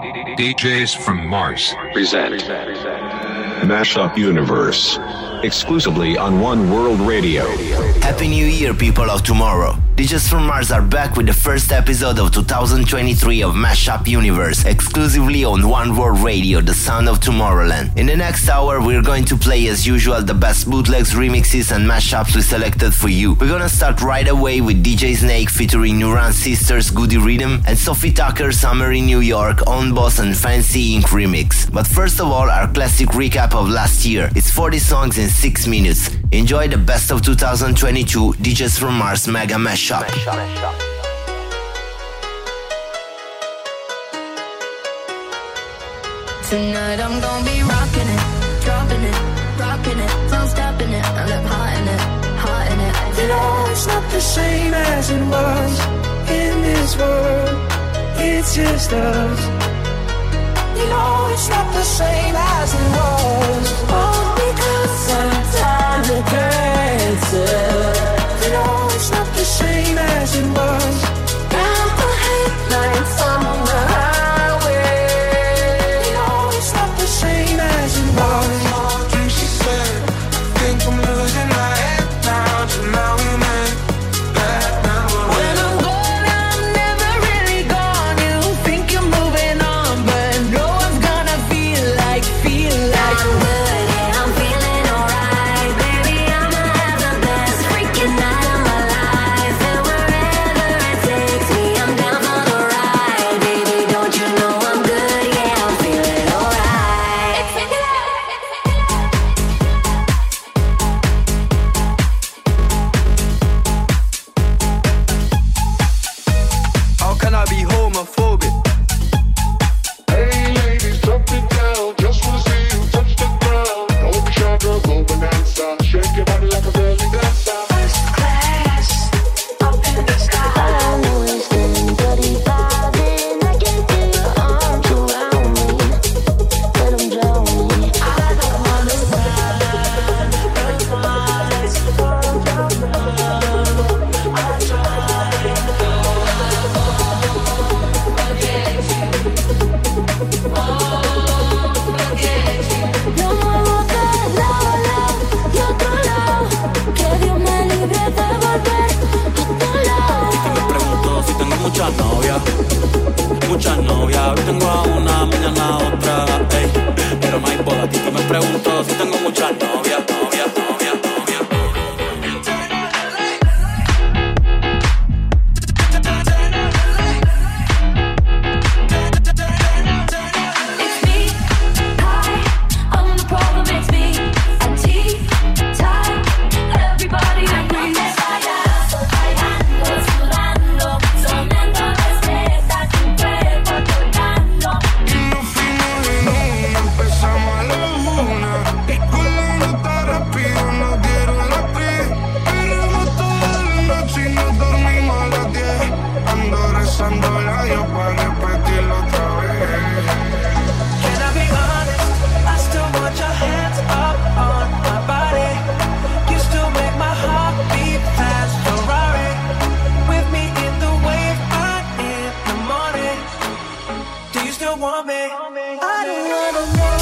DJs from Mars. Present Mashup Universe exclusively on One World Radio. Happy New Year, people of tomorrow. DJs from Mars are back with the first episode of 2023 of Mashup Universe, exclusively on One World Radio, the sound of Tomorrowland. In the next hour, we're going to play as usual the best bootlegs, remixes, and mashups we selected for you. We're gonna start right away with DJ Snake featuring Nuran Sisters, Goody Rhythm, and Sofi Tukker, Summer in New York, On Boss, and Fancy Inc. remix. But first of all, our classic recap of last year. It's 40 songs in 6 minutes. Enjoy the best of 2022 DJs from Mars Mega Mashup. Tonight I'm gonna be rocking it, dropping it, rocking it, no stopping it. I live hot in it, hot in it. You know it's not the same as it was in this world. It's just us. You know it's not the same as it was. Because I'm tired of dancing. You know it's not the same as it was. The you want me? I don't wanna know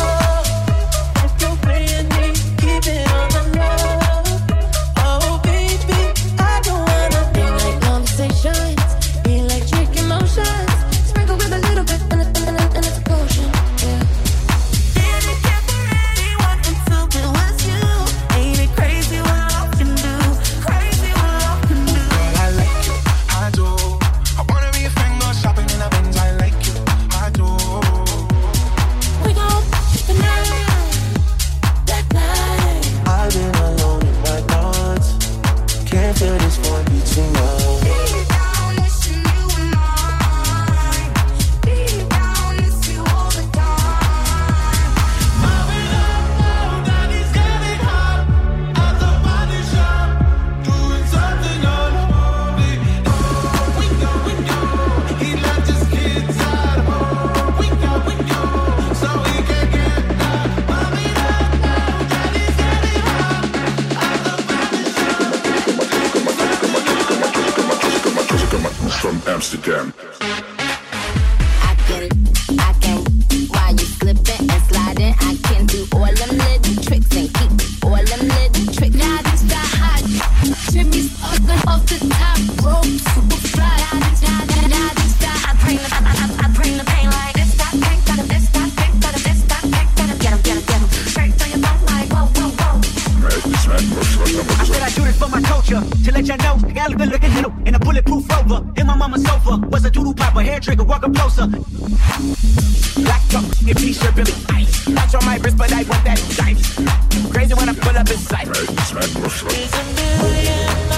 is a million.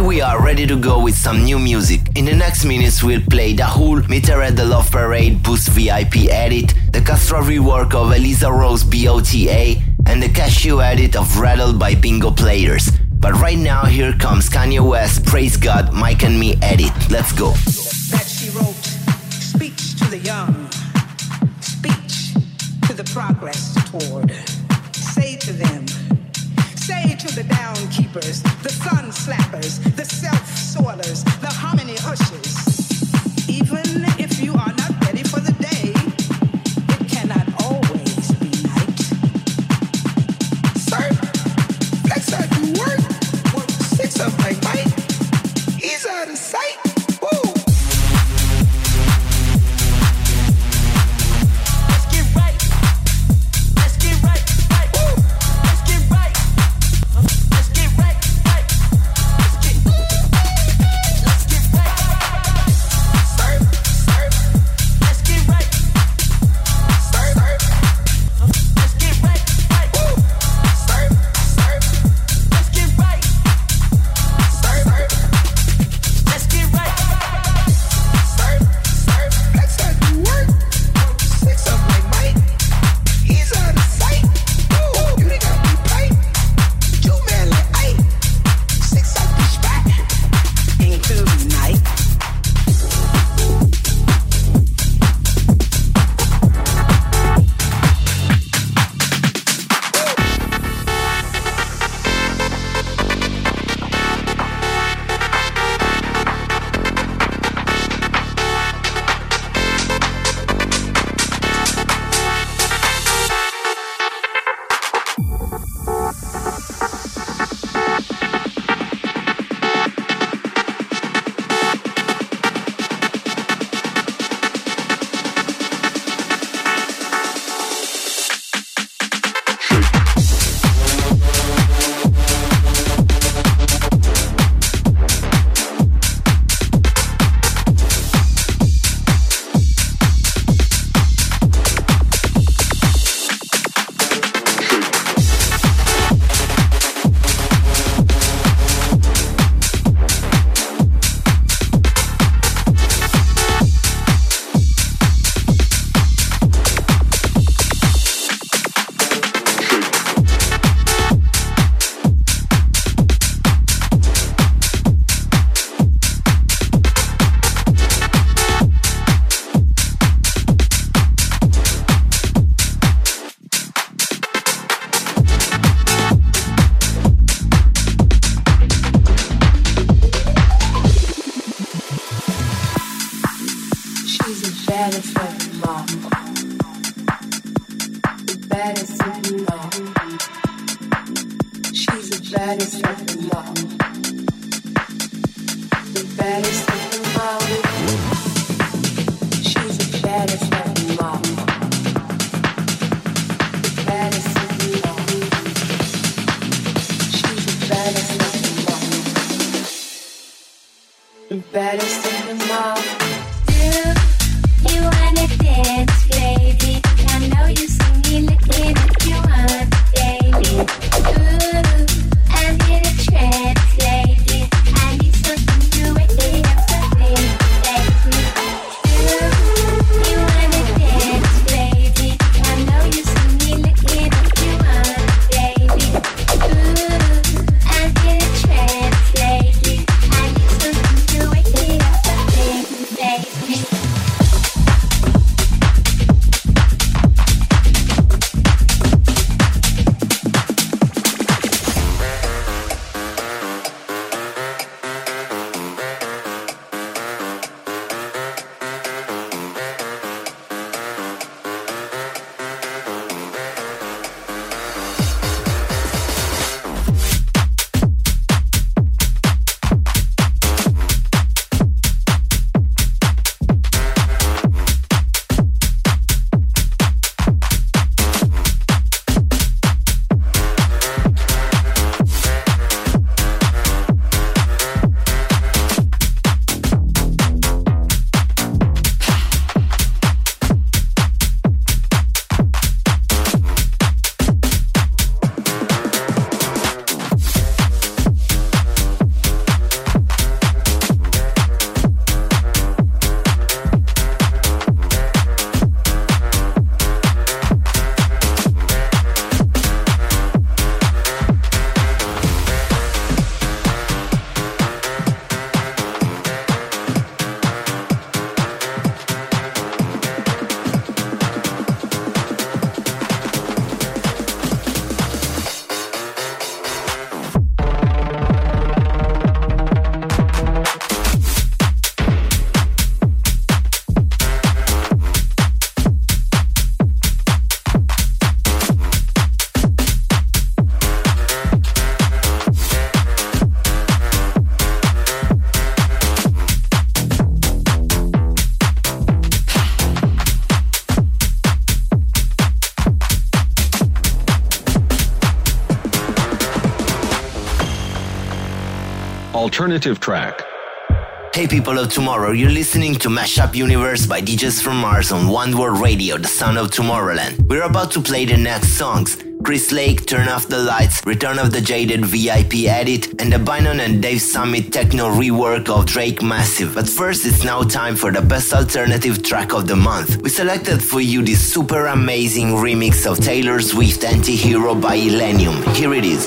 We are ready to go with some new music. In the next minutes we'll play Da Hool, Meter at the Love Parade, Boost VIP edit, the Castro rework of Eliza Rose BOTA, and the Cashew edit of Rattled by Bingo Players. But right now here comes Kanye West, Praise God, Mike and Me edit. Let's go. That she wrote, speech to the young, speech to the progress toward. Say to them, Say to the downkeepers, the sun slappers, the self soilers, the hominy hushes, even Alternative track. Hey people of tomorrow, you're listening to Mashup Universe by DJs from Mars on One World Radio, the sound of Tomorrowland. We're about to play the next songs. Chris Lake, Turn Off the Lights, Return of the Jaded VIP edit, and the Bynon and Dave Summit techno rework of Drake Massive. But first, it's now time for the best alternative track of the month. We selected for you this super amazing remix of Taylor Swift Anti-Hero by Illenium. Here it is.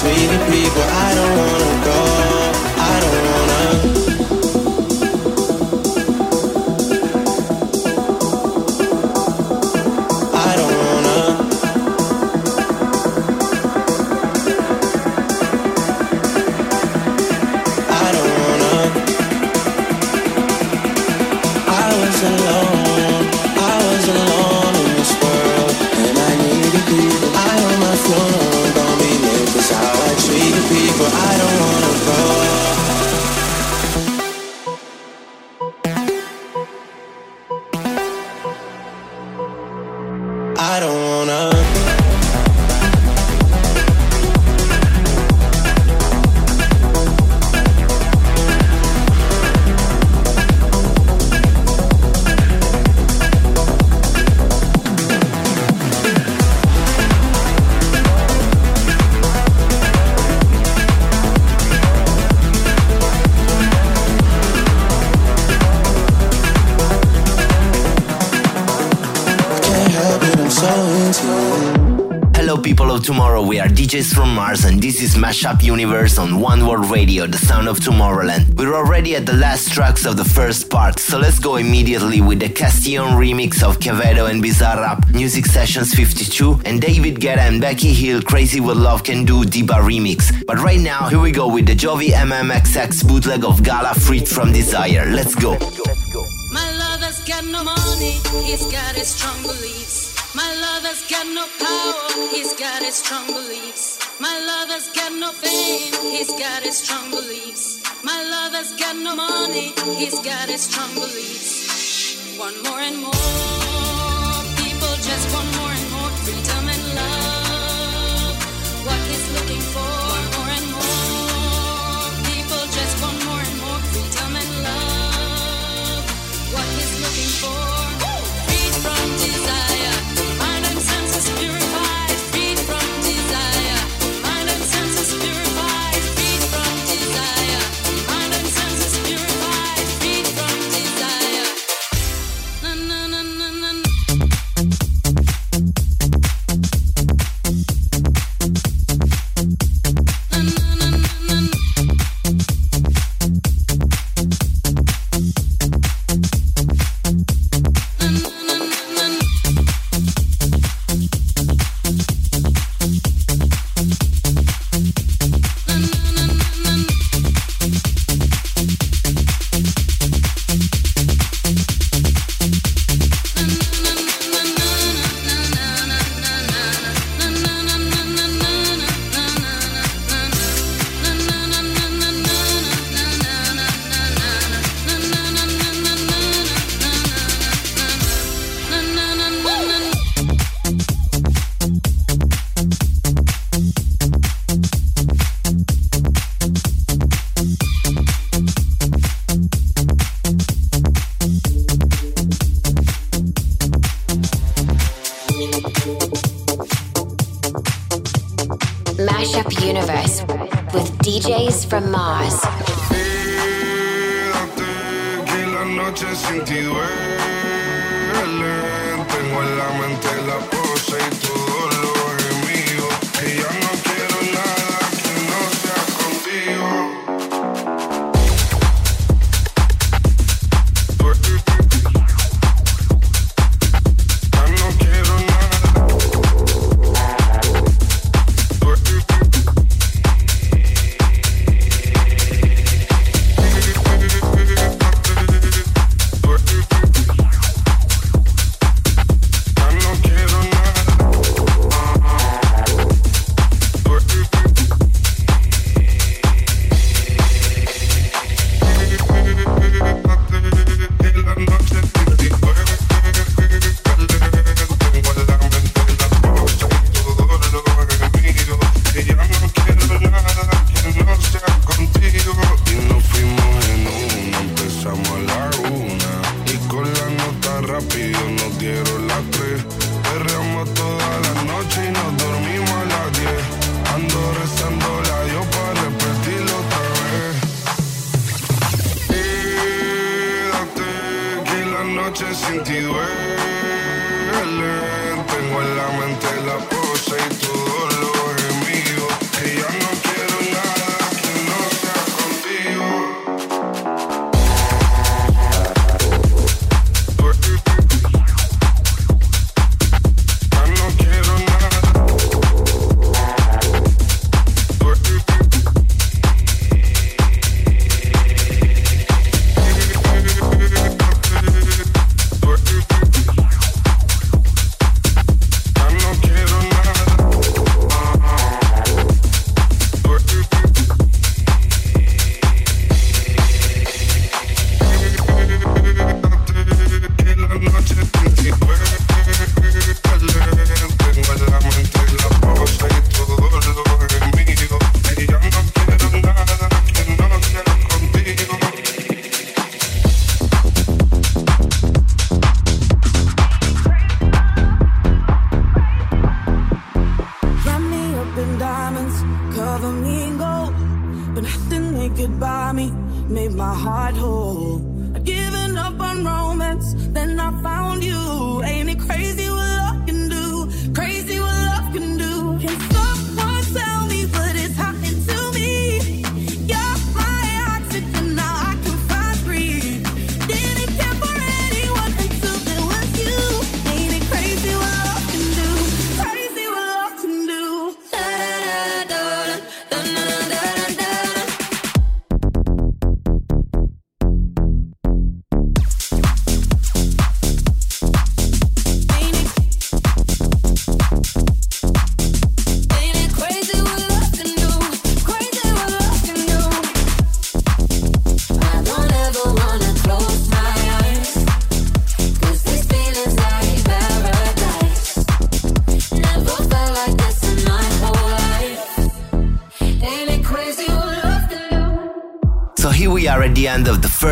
Treated people. I don't wanna go, DJs from Mars, and this is Mashup Universe on One World Radio, the sound of Tomorrowland. We're already at the last tracks of the first part, so let's go immediately with the Castillon remix of Quevedo and Bizarrap, Music Sessions 52, and David Guetta and Becky Hill, Crazy What Love Can Do, Diba remix. But right now, here we go with the Jovi MMXX bootleg of Gala Freed from Desire. Let's go. My lover's got no money, he's got his strong beliefs. My lover's got no power, he's got his strong beliefs. He's got his strong beliefs. One more and more. burn.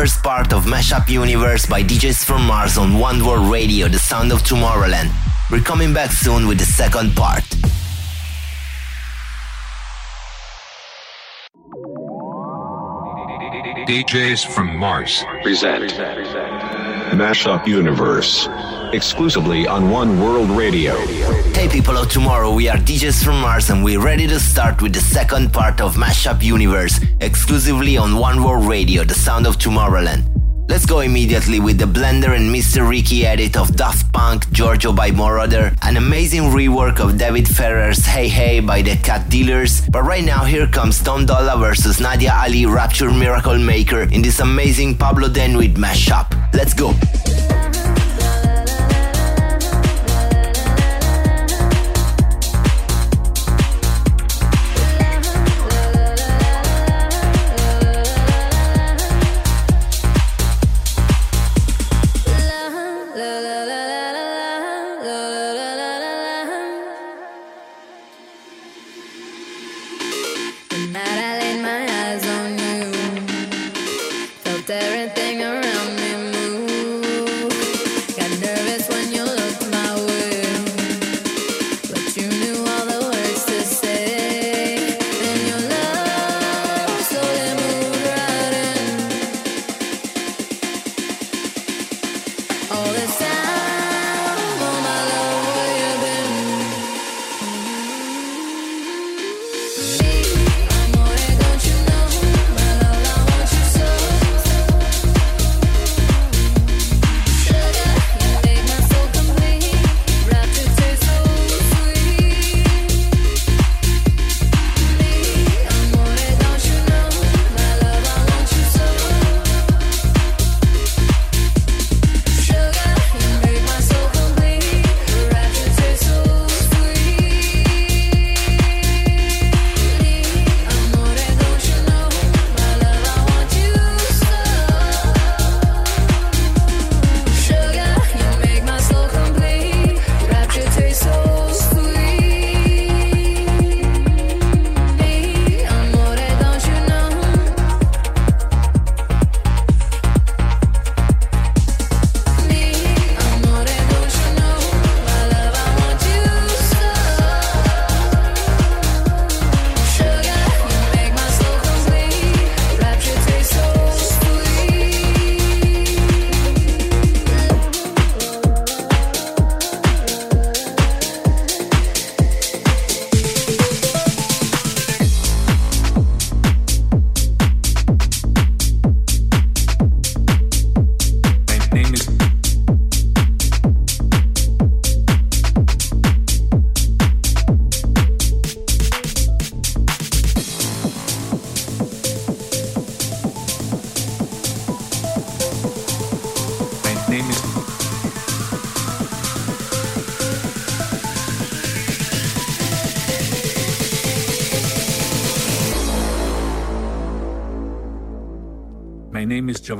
First part of Mashup Universe by DJs from Mars on One World Radio, the sound of Tomorrowland. We're coming back soon with the second part. DJs from Mars. Present Mashup Universe. Exclusively on One World Radio. Hey people of tomorrow, we are DJs from Mars and we're ready to start with the second part of Mashup Universe, exclusively on One World Radio, the sound of Tomorrowland. Let's go immediately with the Blender and Mr. Ricky edit of Daft Punk, Giorgio by Moroder, an amazing rework of David Ferrer's Hey Hey by the Cat Dealers. But right now, here comes Dom Dolla versus Nadia Ali Rapture Miracle Maker in this amazing Pablo Denuit mashup. Let's go!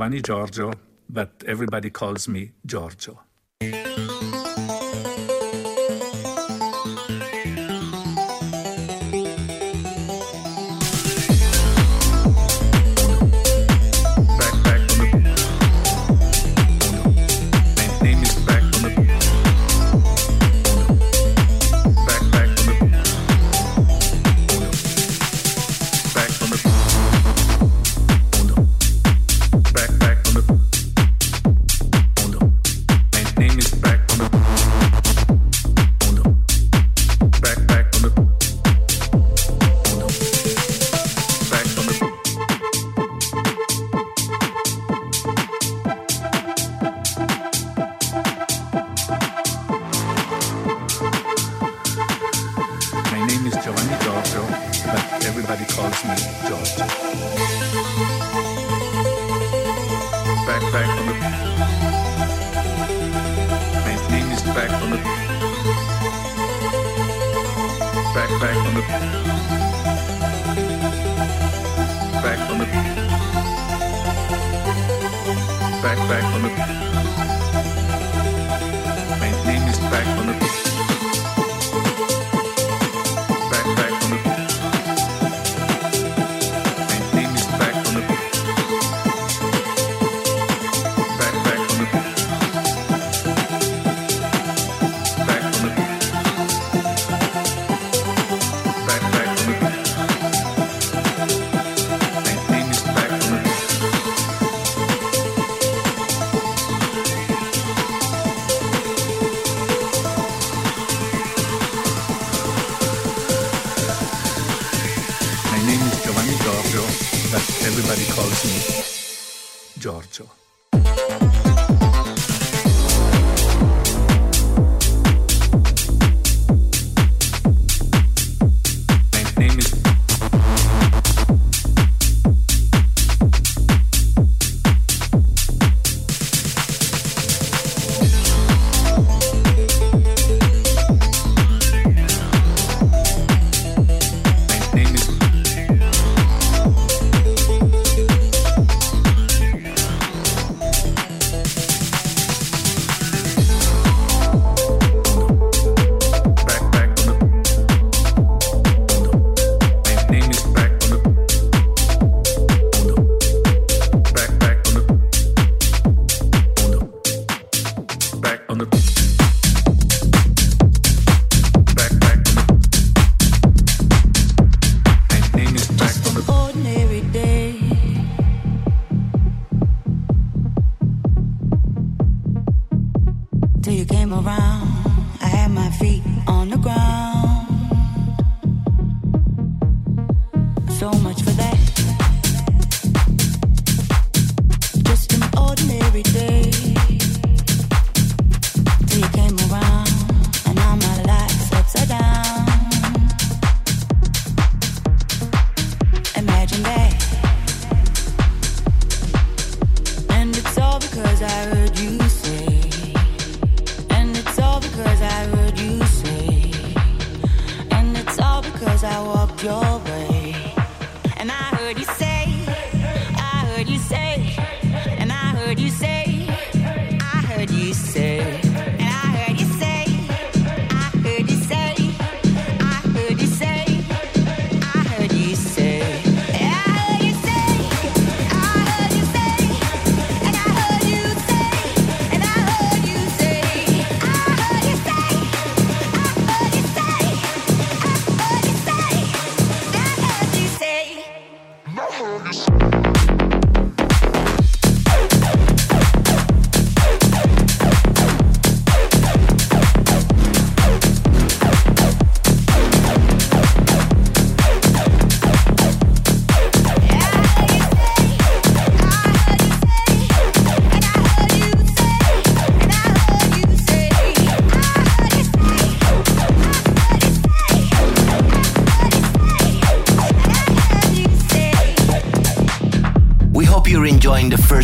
Giovanni Giorgio, but everybody calls me Giorgio.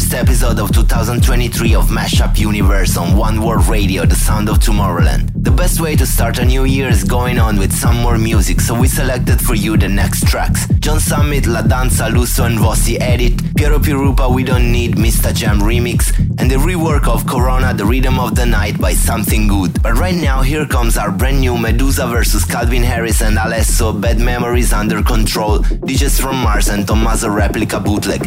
First episode of 2023 of Mashup Universe on One World Radio, the sound of Tomorrowland. The best way to start a new year is going on with some more music, so we selected for you the next tracks. John Summit, La Danza, Lusso and Vossi Edit, Piero Pirupa, We Don't Need, Mr. Jam Remix, and the rework of Corona, The Rhythm of the Night by Something Good. But right now, here comes our brand new Meduza versus Calvin Harris and Alesso, Bad Memories Under Control, DJs from Mars and Tommaso Replica bootleg.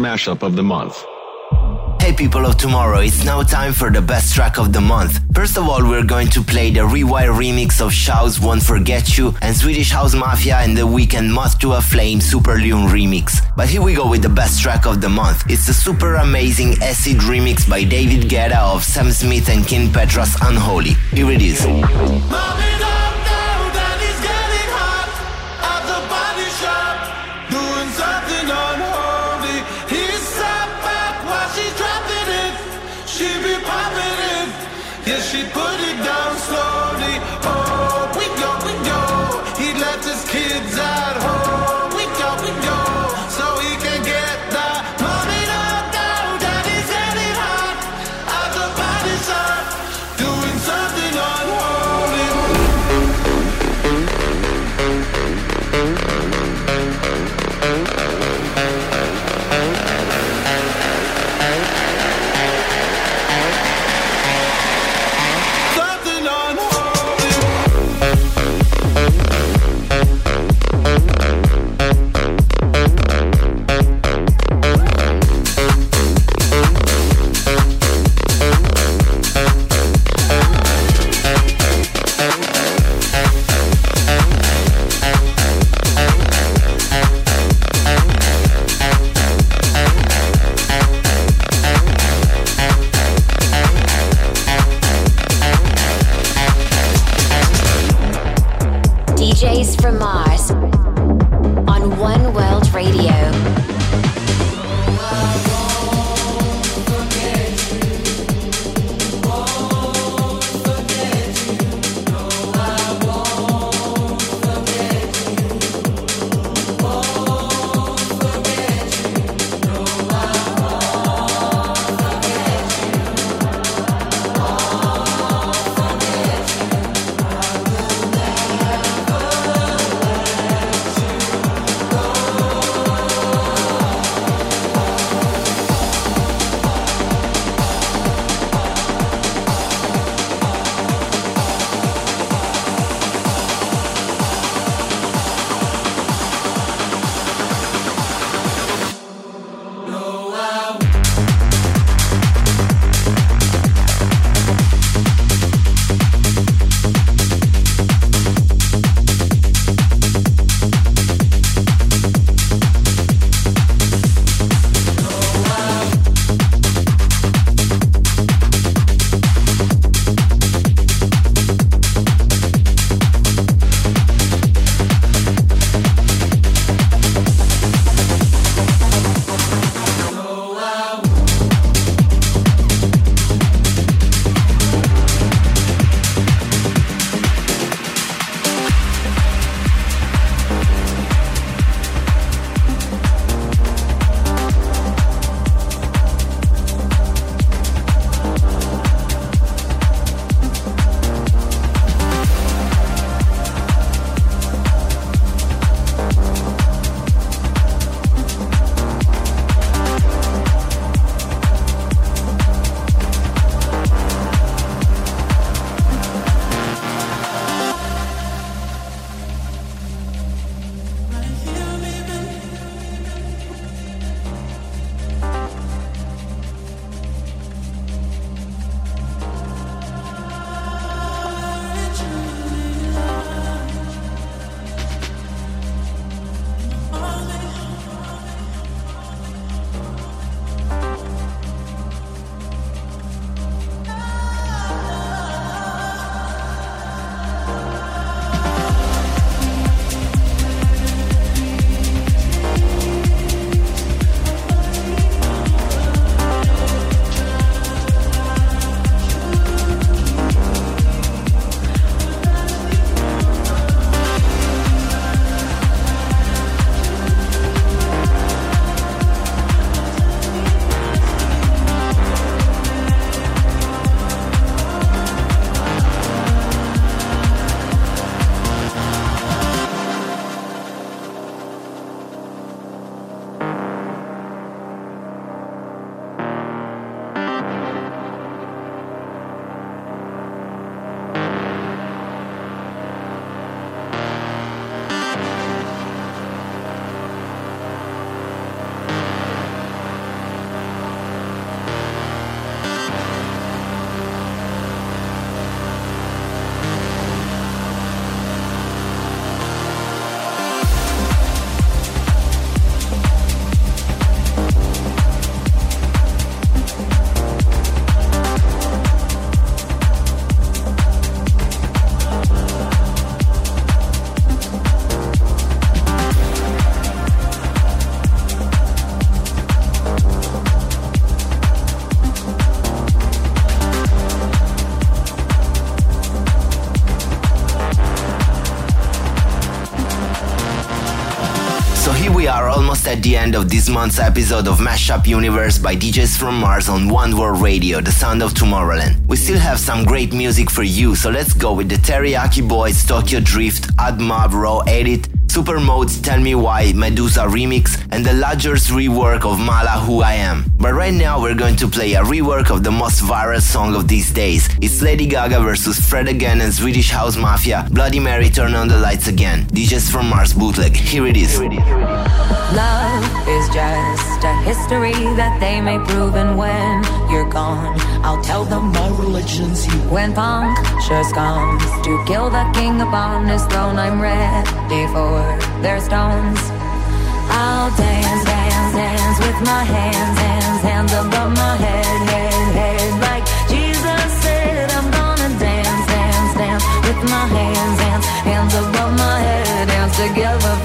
mashup of the month. Hey people of tomorrow, it's now time for the best track of the month. First of all, we're going to play the Rewire remix of Shouse Won't Forget You and Swedish House Mafia and The Weeknd Moth to a Flame Super Loon remix. But here we go with the best track of the month. It's the super amazing acid remix by David Guetta of Sam Smith and Kim Petras' Unholy. Here it is. Mommy! At the end of this month's episode of Mashup Universe by DJs from Mars on One World Radio, the sound of Tomorrowland. We still have some great music for you, so let's go with the Teriyaki Boyz, Tokyo Drift, Ad Mob, Raw Edit, Supermode's Tell Me Why, Meduza remix, and the Lodgers rework of Mala Who I Am. But right now we're going to play a rework of the most viral song of these days. It's Lady Gaga versus Fred again and Swedish House Mafia, Bloody Mary Turn on the Lights Again. DJs from Mars bootleg. Here it is. Love is just a history that they may prove, and when you're gone, I'll tell them my religion's you. When Pontius comes to kill the king upon his throne, I'm ready for their stones. I'll dance, dance, dance with my hands, hands, hands above my head, head, head. Like Jesus said, I'm gonna dance, dance, dance with my hands, hands, hands above my head. Dance together,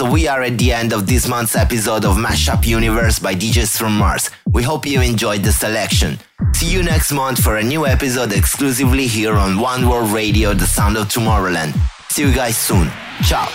so we are at the end of this month's episode of Mashup Universe by DJs from Mars. We hope you enjoyed the selection. See you next month for a new episode exclusively here on One World Radio, the sound of Tomorrowland. See you guys soon. Ciao.